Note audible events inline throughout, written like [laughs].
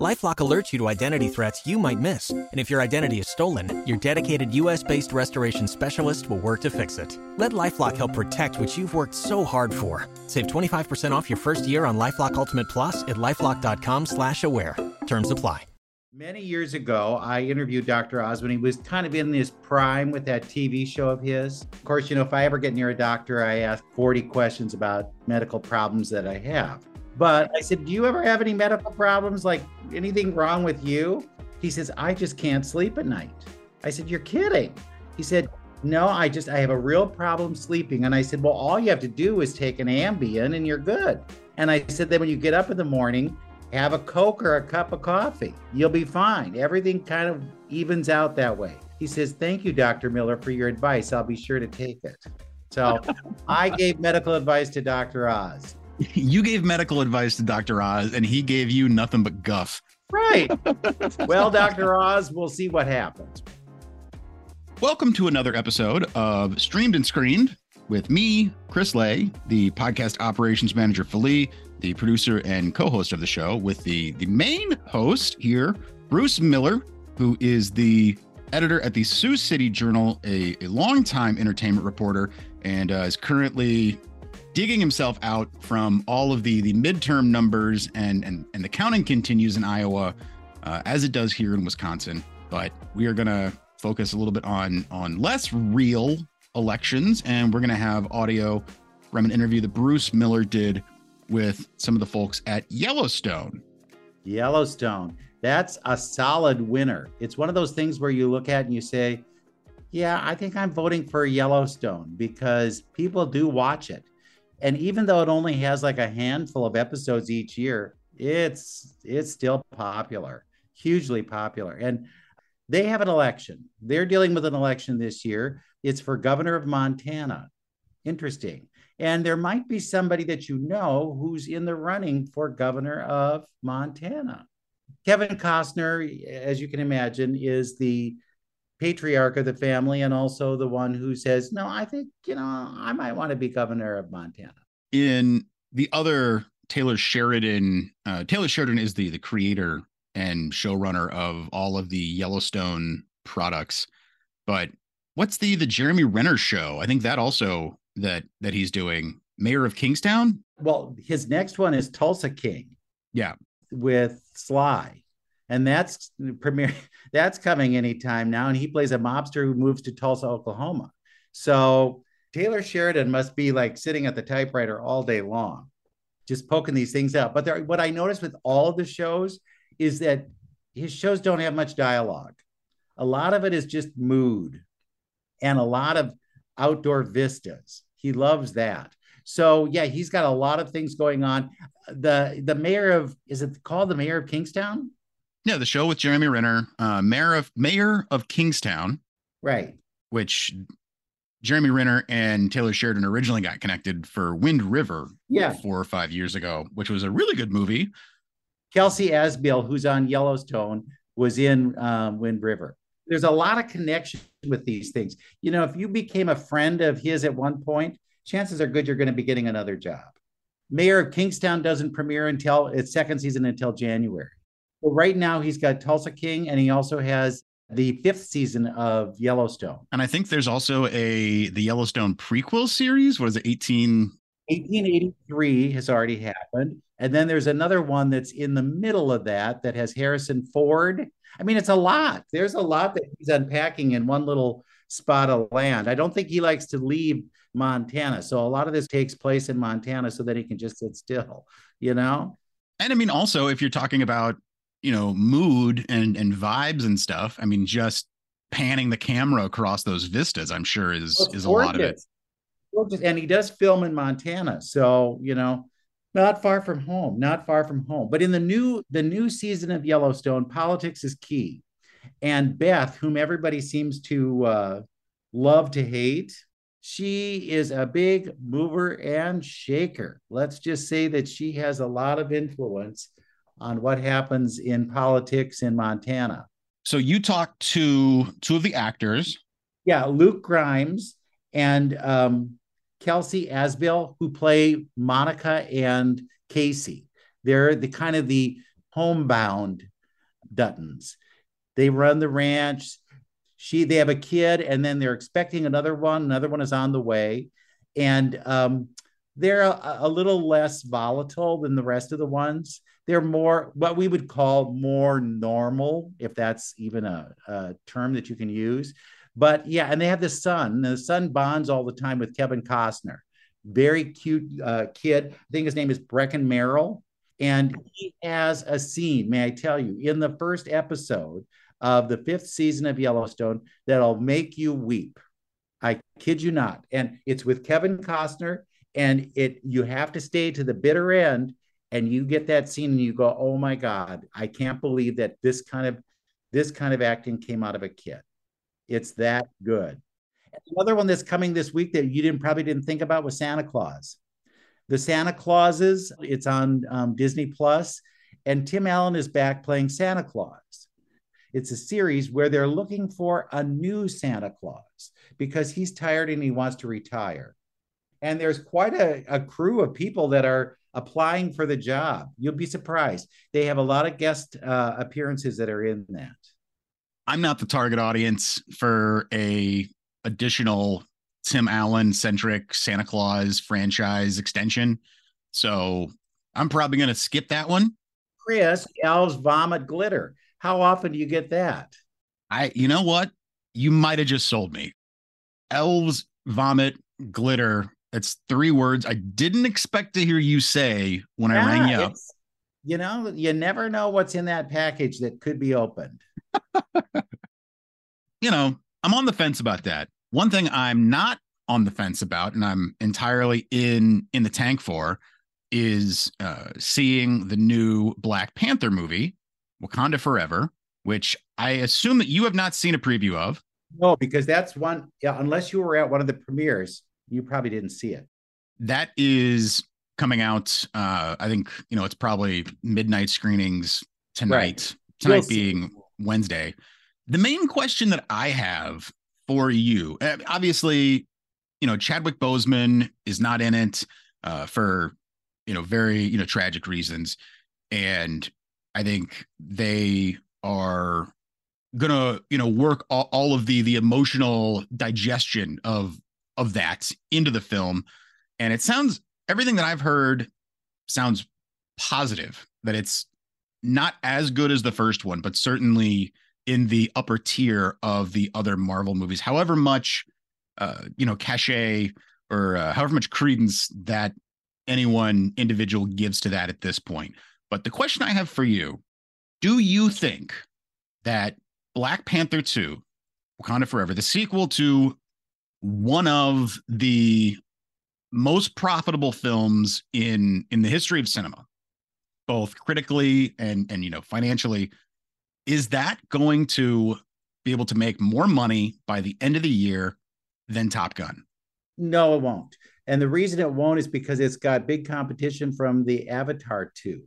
LifeLock alerts you to identity threats you might miss, and if your identity is stolen, your dedicated U.S.-based restoration specialist will work to fix it. Let LifeLock help protect what you've worked so hard for. Save 25% off your first year on LifeLock Ultimate Plus at lifeLock.com/slash-aware. Terms apply. Many years ago, I interviewed Dr. When he was kind of in his prime with that TV show of his. Of course, you know, if I ever get near a doctor, I ask 40 questions about medical problems that I have. But I said, Do you ever have any medical problems? Like anything wrong with you? He says, I just can't sleep at night. I said, You're kidding. He said, No, I just, I have a real problem sleeping. And I said, Well, all you have to do is take an Ambien and you're good. And I said, Then when you get up in the morning, have a Coke or a cup of coffee. You'll be fine. Everything kind of evens out that way. He says, Thank you, Dr. Miller, for your advice. I'll be sure to take it. So [laughs] I gave medical advice to Dr. Oz. [laughs] You gave medical advice to Dr. Oz, and he gave you nothing but guff. Right. [laughs] well, Dr. Oz, we'll see what happens. Welcome to another episode of Streamed and Screened with me, Chris Lay, the podcast operations manager for Lee, the producer and co-host of the show, with the the main host here, Bruce Miller, who is the editor at the Sioux City Journal, a, a longtime entertainment reporter, and uh, is currently digging himself out from all of the the midterm numbers and and and the counting continues in Iowa uh, as it does here in Wisconsin. But we are gonna focus a little bit on on less real elections, and we're gonna have audio from an interview that Bruce Miller did with some of the folks at Yellowstone. Yellowstone. That's a solid winner. It's one of those things where you look at and you say, yeah, I think I'm voting for Yellowstone because people do watch it. And even though it only has like a handful of episodes each year, it's it's still popular, hugely popular. And they have an election. They're dealing with an election this year. It's for governor of Montana. Interesting. And there might be somebody that you know who's in the running for governor of Montana. Kevin Costner, as you can imagine, is the patriarch of the family and also the one who says, No, I think, you know, I might want to be governor of Montana. In the other Taylor Sheridan, uh, Taylor Sheridan is the the creator and showrunner of all of the Yellowstone products. But what's the the Jeremy Renner show? I think that also that that he's doing, Mayor of Kingstown. Well, his next one is Tulsa King. Yeah, with Sly, and that's premiere. [laughs] That's coming anytime now, and he plays a mobster who moves to Tulsa, Oklahoma. So Taylor Sheridan must be like sitting at the typewriter all day long, just poking these things out. But there, what I noticed with all of the shows is that his shows don't have much dialogue. A lot of it is just mood and a lot of outdoor vistas. He loves that. So yeah, he's got a lot of things going on. The the mayor of is it called the mayor of Kingstown? Yeah, the show with Jeremy Renner, uh, mayor of mayor of Kingstown, right? Which Jeremy Renner and Taylor Sheridan originally got connected for Wind River, yeah, four or five years ago, which was a really good movie. Kelsey Asbille, who's on Yellowstone, was in um, Wind River. There's a lot of connection with these things. You know, if you became a friend of his at one point, chances are good you're going to be getting another job. Mayor of Kingstown doesn't premiere until its second season until January. Well, right now he's got Tulsa King, and he also has the fifth season of Yellowstone. And I think there's also a the Yellowstone prequel series. What is it? 18 1883 has already happened. And then there's another one that's in the middle of that that has Harrison Ford. I mean, it's a lot. There's a lot that he's unpacking in one little spot of land. I don't think he likes to leave Montana. So a lot of this takes place in Montana so that he can just sit still, you know? And I mean, also, if you're talking about, you know, mood and, and vibes and stuff, I mean, just panning the camera across those vistas, I'm sure is, well, is a lot of it and he does film in Montana, so you know, not far from home, not far from home. But in the new the new season of Yellowstone, politics is key, and Beth, whom everybody seems to uh, love to hate, she is a big mover and shaker. Let's just say that she has a lot of influence on what happens in politics in Montana. So you talked to two of the actors. Yeah, Luke Grimes and um, Kelsey Asbille, who play Monica and Kayce. They're the kind of the homebound Duttons. They run the ranch. She they have a kid, and then they're expecting another one. Another one is on the way, and um, they're a, a little less volatile than the rest of the ones. They're more what we would call more normal, if that's even a, a term that you can use. But yeah, and they have this son. The son bonds all the time with Kevin Costner. Very cute uh, kid. I think his name is Brecken Merrill. And he has a scene, may I tell you, in the first episode of the fifth season of Yellowstone that'll make you weep. I kid you not. And it's with Kevin Costner, and it you have to stay to the bitter end, and you get that scene and you go, "Oh my God, I can't believe that this kind of this kind of acting came out of a kid." It's that good. Another one that's coming this week that you didn't probably didn't think about was Santa Claus. The Santa Clauses, it's on um, Disney Plus, and Tim Allen is back playing Santa Claus. It's a series where they're looking for a new Santa Claus because he's tired and he wants to retire. And there's quite a, a crew of people that are applying for the job. You'll be surprised. They have a lot of guest uh, appearances that are in that. I'm not the target audience for a additional Tim Allen centric Santa Claus franchise extension. So I'm probably going to skip that one. Chris, elves vomit glitter. How often do you get that? I, you know what? You might have just sold me. Elves vomit glitter. It's three words I didn't expect to hear you say when yeah, I rang you up. You know, you never know what's in that package that could be opened. [laughs] you know, I'm on the fence about that. One thing I'm not on the fence about, and I'm entirely in in the tank for, is uh, seeing the new Black Panther movie, Wakanda Forever, which I assume that you have not seen a preview of. No, because that's one. Yeah, unless you were at one of the premieres, you probably didn't see it. That is coming out. Uh, I think you know it's probably midnight screenings tonight. Right. Tonight being Wednesday. The main question that I have for you, eh, obviously, you know, Chadwick Boseman is not in it uh, for, you know, very, you know, tragic reasons. And I think they are gonna, you know, work all, all of the the emotional digestion of of that into the film. And it sounds everything that I've heard sounds positive that it's not as good as the first one, but certainly in the upper tier of the other Marvel movies. However much, uh, you know, cachet or uh, however much credence that anyone individual gives to that at this point. But the question I have for you: Do you think that Black Panther Two, Wakanda Forever, the sequel to one of the most profitable films in in the history of cinema both critically and and you know financially. Is that going to be able to make more money by the end of the year than top gun? No it won't. And the reason it won't is because it's got big competition from the avatar 2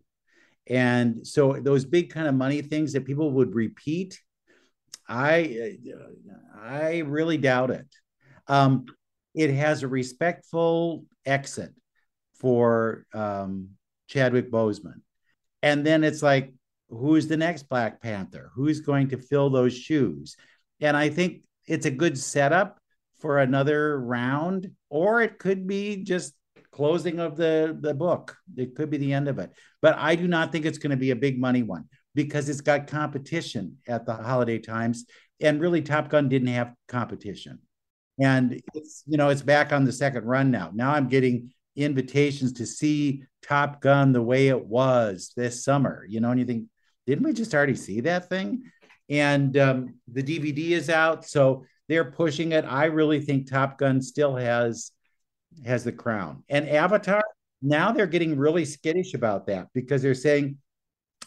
and so those big kind of money things that people would repeat i i really doubt it um, it has a respectful exit for um, Chadwick Boseman. And then it's like, who's the next Black Panther? Who's going to fill those shoes? And I think it's a good setup for another round, or it could be just closing of the, the book. It could be the end of it. But I do not think it's going to be a big money one because it's got competition at the holiday times. And really, Top Gun didn't have competition. And it's, you know, it's back on the second run now. Now I'm getting invitations to see Top Gun the way it was this summer, you know, and you think, didn't we just already see that thing? And um, the DVD is out, so they're pushing it. I really think Top Gun still has has the crown. And Avatar, now they're getting really skittish about that because they're saying,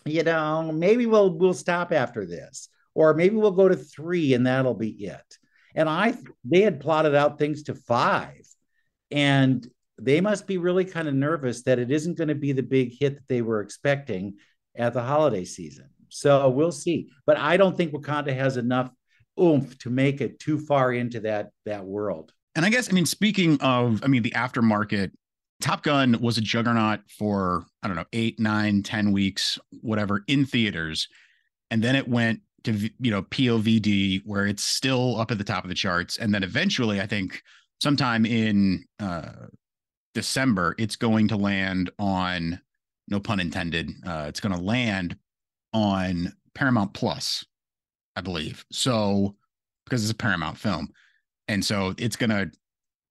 you know, maybe we'll we'll stop after this, or maybe we'll go to three and that'll be it. And I they had plotted out things to five. And they must be really kind of nervous that it isn't going to be the big hit that they were expecting. at the holiday season. So we'll see. But I don't think Wakanda has enough oomph to make it too far into that that world. And I guess I mean speaking of I mean the aftermarket Top Gun was a juggernaut for I don't know eight, nine, ten weeks, whatever, in theaters, and then it went to you know PVOD where it's still up at the top of the charts, and then eventually I think sometime in uh, December it's going to land on no pun intended. Uh, it's going to land on Paramount Plus, I believe. So because it's a Paramount film, and so it's going to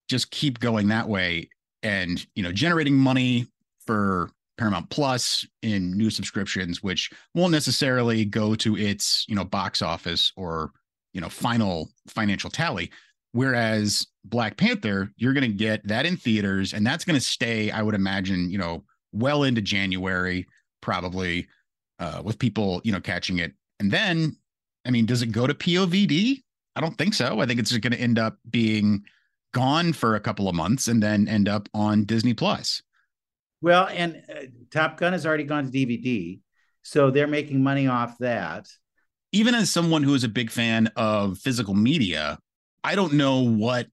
just keep going that way and you know generating money for Paramount Plus in new subscriptions, which won't necessarily go to its you know box office or you know final financial tally. Whereas Black Panther, you're going to get that in theaters, and that's going to stay, I would imagine, you know, well into January, probably, uh, with people you know catching it. And then, I mean, does it go to PVOD? I don't think so. I think it's going to end up being gone for a couple of months and then end up on Disney Plus. Well, and uh, Top Gun has already gone to DVD, so they're making money off that. Even as someone who is a big fan of physical media, I don't know what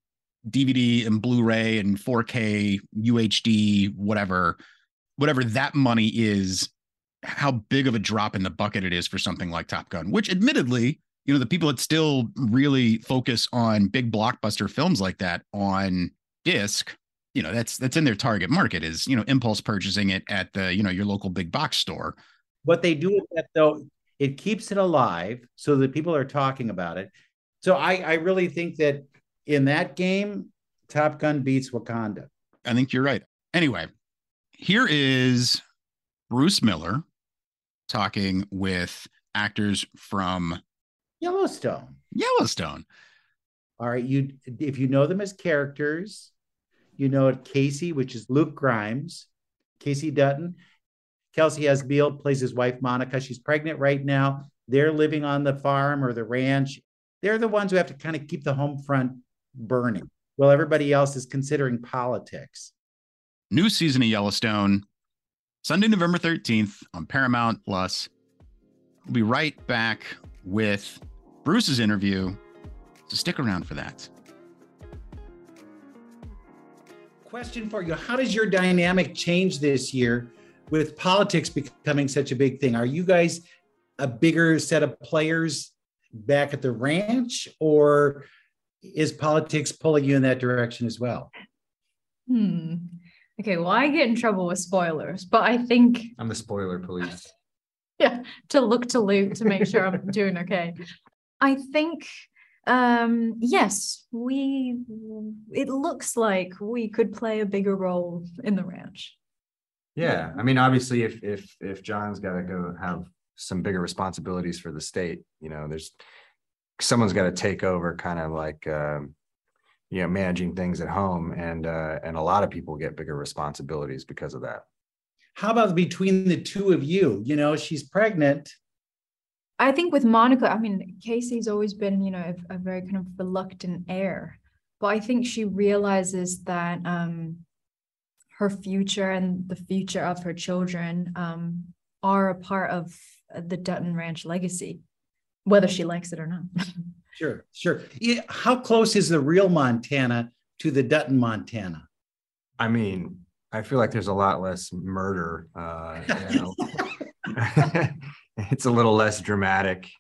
DVD and Blu-ray and 4K UHD whatever whatever that money is how big of a drop in the bucket it is for something like Top Gun, which admittedly you know the people that still really focus on big blockbuster films like that on disc you know that's that's in their target market is you know impulse purchasing it at the you know your local big box store what they do with that though it keeps it alive so that people are talking about it so i i really think that in that game top gun beats wakanda i think you're right anyway here is bruce miller talking with actors from Yellowstone. Yellowstone. All right, you if you know them as characters, you know it Kayce, which is Luke Grimes, Kayce Dutton. Kelsey Asbille plays his wife Monica. She's pregnant right now. They're living on the farm or the ranch. They're the ones who have to kind of keep the home front burning while everybody else is considering politics. New season of Yellowstone, Sunday, November 13th on Paramount Plus. We'll be right back with Bruce's interview. So stick around for that. Question for you How does your dynamic change this year with politics becoming such a big thing? Are you guys a bigger set of players back at the ranch, or is politics pulling you in that direction as well? Hmm. Okay, well, I get in trouble with spoilers, but I think I'm the spoiler police. [laughs] yeah, to look to Luke to make sure I'm doing okay. I think um yes we it looks like we could play a bigger role in the ranch. Yeah i mean obviously if if if john's got to go have some bigger responsibilities for the state you know there's someone's got to take over kind of like um you know managing things at home and uh and a lot of people get bigger responsibilities because of that. How about between the two of you? You know she's pregnant I think with Monica, I mean, Kayce's always been, you know, a, a very kind of reluctant heir, but I think she realizes that um, her future and the future of her children um, are a part of the Dutton Ranch legacy, whether she likes it or not. [laughs] sure, sure. Yeah, how close is the real Montana to the Dutton Montana? I mean, I feel like there's a lot less murder. Uh, you [laughs] know. [laughs] it's a little less dramatic.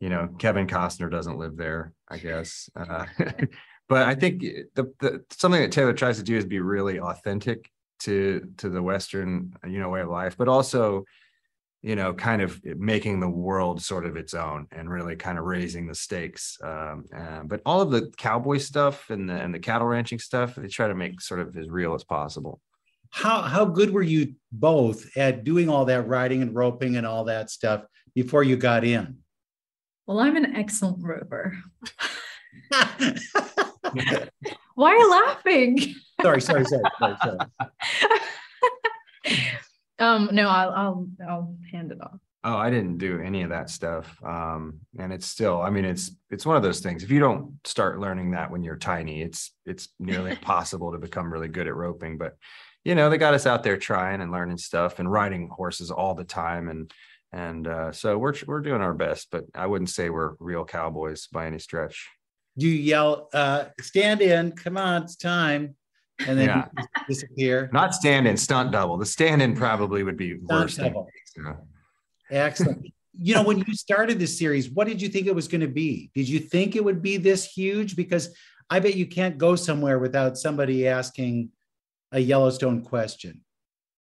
You know, Kevin Costner doesn't live there, I guess. Uh, [laughs] but I think the, the something that Taylor tries to do is be really authentic to to the Western, you know, way of life, but also, you know, kind of making the world sort of its own and really kind of raising the stakes. Um, but all of the cowboy stuff and the and the cattle ranching stuff, they try to make sort of as real as possible how how good were you both at doing all that riding and roping and all that stuff before you got in? Well, I'm an excellent roper. [laughs] Why are you laughing? sorry, sorry, sorry, sorry, sorry. [laughs] um, no, I'll, I'll I'll hand it off. Oh, I didn't do any of that stuff. Um, and it's still, I mean, it's it's one of those things. If you don't start learning that when you're tiny, it's it's nearly [laughs] impossible to become really good at roping. But you know, they got us out there trying and learning stuff and riding horses all the time and And uh, so we're we're doing our best, but I wouldn't say we're real cowboys by any stretch. Do you yell, uh, stand in, come on, it's time, and then Yeah. disappear? Not stand in, stunt double. The stand in probably would be worse. than- double. so. Excellent. You know, when you started this series, what did you think it was going to be? Did you think it would be this huge? Because I bet you can't go somewhere without somebody asking a Yellowstone question.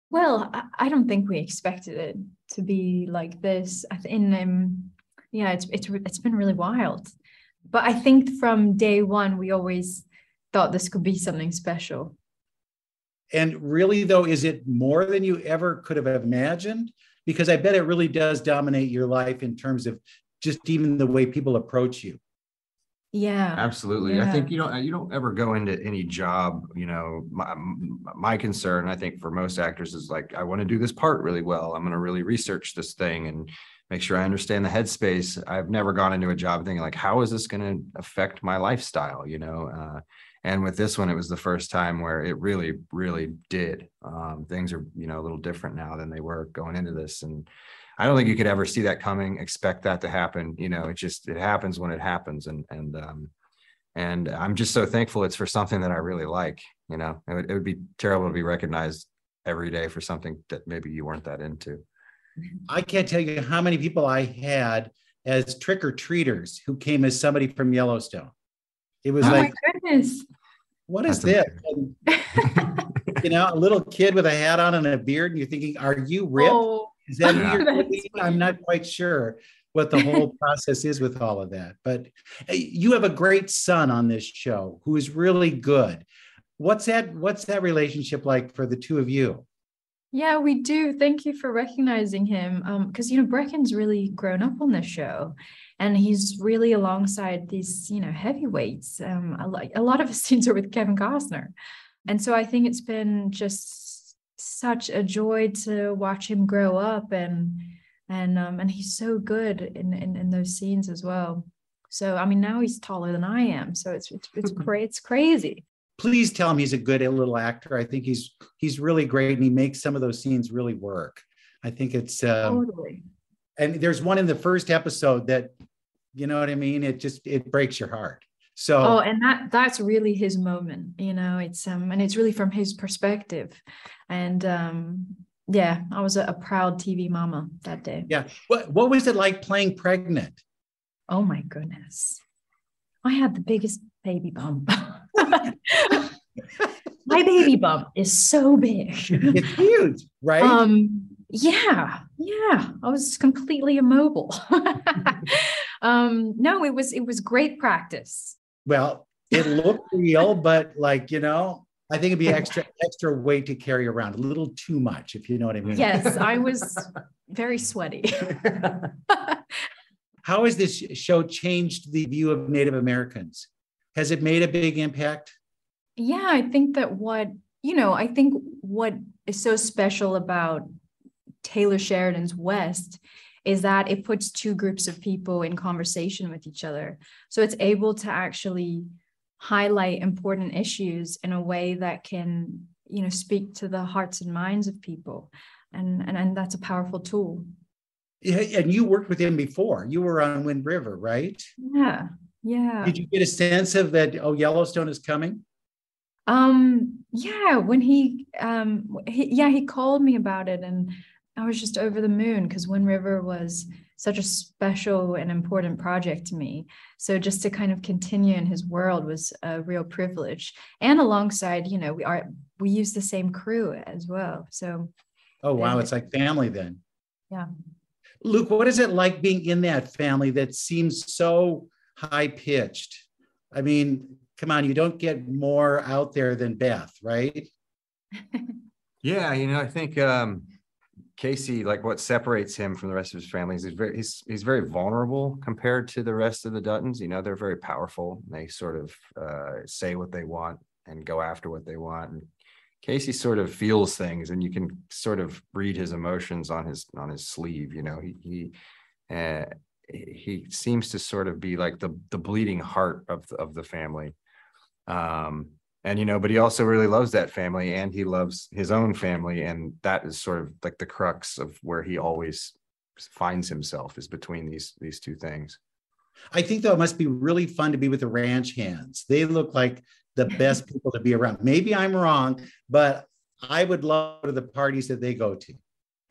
Well, I, don't think we expected it to be like this. I th- in um, yeah, it's it's it's been really wild. But I think from day one we always thought this could be something special. And really, though, is it more than you ever could have imagined? Because I bet it really does dominate your life in terms of just even the way people approach you. Yeah. Absolutely. I think you don't you don't ever go into any job, you know, my my concern, I think for most actors is like, I want to do this part really well. I'm going to really research this thing and make sure I understand the headspace. I've never gone into a job thinking like, how is this going to affect my lifestyle? You know, uh, and with this one, it was the first time where it really, really did. Um, things are, you know, a little different now than they were going into this. And I don't think you could ever see that coming, expect that to happen. You know, it just it happens when it happens. And and um and I'm just so thankful it's for something that I really like. You know, it would, it would be terrible to be recognized every day for something that maybe you weren't that into. I can't tell you how many people I had as trick or treaters who came as somebody from Yellowstone. It was oh like, my goodness. what is That's this? And, [laughs] you know, a little kid with a hat on and a beard, and you're thinking, are you ripped? Oh, Is that who Yeah. you're I'm not quite sure what the whole [laughs] process is with all of that. But you have a great son on this show who is really good. What's that? What's that relationship like for the two of you? Yeah, we do. Thank you for recognizing him. Um, because you know, Brecken's really grown up on this show and he's really alongside these, you know, heavyweights. Um, a lot, a lot of [laughs] his scenes are with Kevin Costner. And so I think it's been just such a joy to watch him grow up and and um and he's so good in in, in those scenes as well. So I mean now he's taller than I am. So it's it's it's [laughs] great, it's crazy. Please tell him he's a good little actor. I think he's he's really great, and he makes some of those scenes really work. I think it's um, Totally. and there's one in the first episode that, you know what I mean. It just it breaks your heart. So Oh, and that that's really his moment, you know, it's um and it's really from his perspective. And um yeah, I was a, a proud TV mama that day. yeah, what what was it like playing pregnant? Oh my goodness. I had the biggest baby bump. [laughs] my baby bump is so big. It's huge, right? Um, yeah, yeah, I was completely immobile. [laughs] um, no, it was it was great practice. Well, it looked [laughs] real, but like, you know, I think it'd be extra, extra weight to carry around, a little too much, if you know what I mean. Yes, I was [laughs] very sweaty. [laughs] How has this show changed the view of Native Americans? Has it made a big impact? yeah, I think that what, you know, I think what is so special about Taylor Sheridan's West is that it puts two groups of people in conversation with each other. So it's able to actually highlight important issues in a way that can, you know, speak to the hearts and minds of people. And, and, and that's a powerful tool. Yeah, And you worked with him before. You were on Wind River, right? Yeah. Yeah. Did you get a sense of that? Oh, Yellowstone is coming. Um, yeah, when he um he, yeah, he called me about it and I was just over the moon because Wind River was such a special and important project to me. So just to kind of continue in his world was a real privilege. And alongside, you know, we are we use the same crew as well. So Oh, wow. It's like family then. Yeah. Luke, what is it like being in that family that seems so high pitched? I mean, come on, you don't get more out there than Beth, right? [laughs] [laughs] Yeah, you know, I think um Kayce, like what separates him from the rest of his family is he's very he's he's very vulnerable compared to the rest of the Duttons. You know, they're very powerful. They sort of uh say what they want and go after what they want. And Kayce sort of feels things and you can sort of read his emotions on his on his sleeve. You know, he he uh, he seems to sort of be like the the bleeding heart of the, of the family. Um and you know but he also really loves that family and he loves his own family and that is sort of like the crux of where he always finds himself is between these these two things. I think though it must be really fun to be with the ranch hands. They look like the [laughs] best people to be around. Maybe I'm wrong, but I would love to the parties that they go to.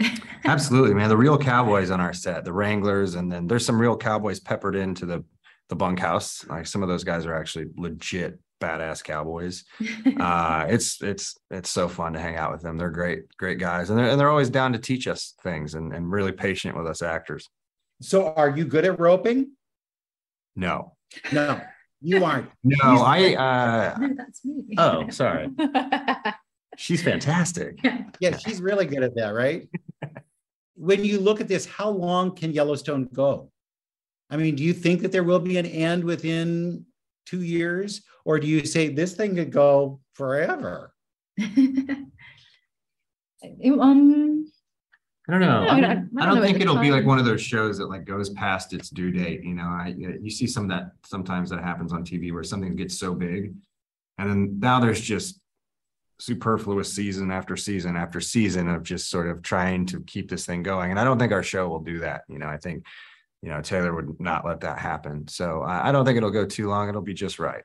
[laughs] Absolutely, man. The real cowboys on our set, the Wranglers, and then there's some real cowboys peppered into the the bunkhouse. Like some of those guys are actually legit badass cowboys. [laughs] uh, it's it's it's so fun to hang out with them. They're great, great guys, and they're and they're always down to teach us things and, and really patient with us actors. So, are you good at roping? No, no, you [laughs] aren't. no, I. Uh, no, that's me. oh, sorry. [laughs] She's fantastic. Yeah, she's really good at that, right? when you look at this, how long can Yellowstone go? I mean, do you think that there will be an end within two years, or do you say this thing could go forever? [laughs] um, I don't know. I I, don't- don't, I I don't don't think it'll be like one of those shows that like goes past its due date. You know, I you see some of that sometimes that happens on TV where something gets so big, and then now there's just superfluous season after season after season of just sort of trying to keep this thing going. And I don't think our show will do that. You know, I think you know Taylor would not let that happen. So I, I don't think it'll go too long. It'll be just right.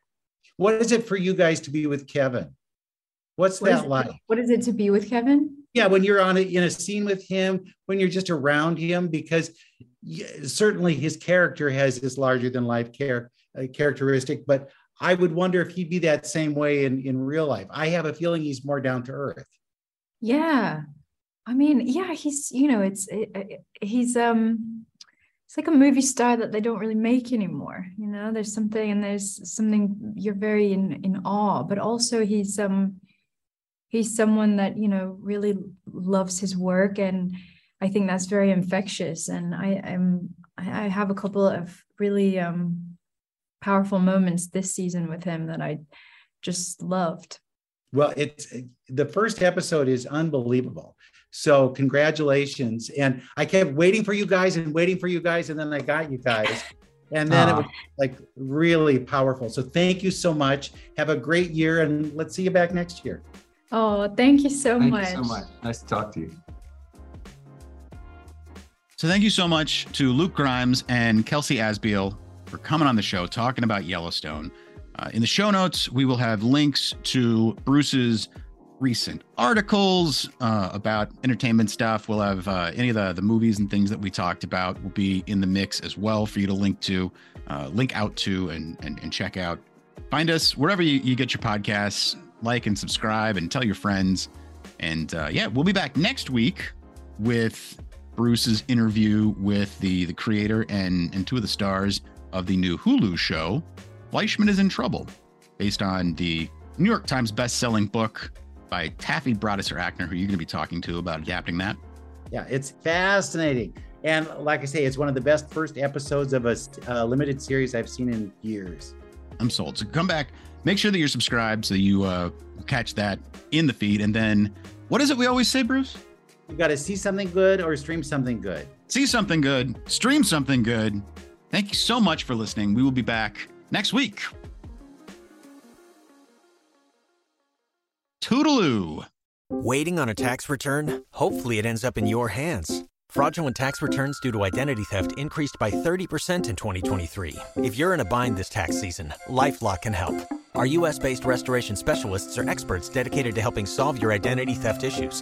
What is it for you guys to be with Kevin? What's what, that like? what is it to be with Kevin? Yeah, when you're on a, in a scene with him, when you're just around him, because certainly his character has this larger than life char- uh, characteristic, but I would wonder if he'd be that same way in, in real life. I have a feeling he's more down to earth. Yeah. I mean, yeah, he's, you know, it's, it, it- he's, um, it's like a movie star that they don't really make anymore. You know, there's something, and there's something you're very in, in awe, but also he's, um, he's someone that, you know, really loves his work. And I think that's very infectious. And I am, I I have a couple of really, um, powerful moments this season with him that I just loved. Well, it's the first episode is unbelievable. So congratulations. And I kept waiting for you guys and waiting for you guys, and then I got you guys. And then it was like really powerful. So thank you so much. Have a great year and let's see you back next year. Oh, thank you so Thank much. you so much. Nice to talk to you. So thank you so much to Luke Grimes and Kelsey Asbille for coming on the show talking about Yellowstone. Uh, in the show notes, we will have links to Bruce's recent articles uh, about entertainment stuff. We'll have uh, any of the, the movies and things that we talked about will be in the mix as well for you to link to, uh, link out to, and, and, and check out. Find us wherever you, you get your podcasts, like and subscribe, and tell your friends. And uh, yeah, we'll be back next week with Bruce's interview with the the creator and and two of the stars of the new Hulu show, Fleischman is in Trouble, based on the New York Times best-selling book by Taffy Brodesser-Akner, who you're going to be talking to about adapting that. Yeah, it's fascinating. And like I say, it's one of the best first episodes of a uh, limited series I've seen in years. I'm sold. So come back, make sure that you're subscribed so you uh, catch that in the feed. And then, what is it we always say, Bruce? You got to see something good or stream something good. See something good, stream something good. Thank you so much for listening. We will be back next week. Toodaloo. Waiting on a tax return? Hopefully, it ends up in your hands. Fraudulent tax returns due to identity theft increased by 30% in 2023. If you're in a bind this tax season, LifeLock can help. Our US based restoration specialists are experts dedicated to helping solve your identity theft issues.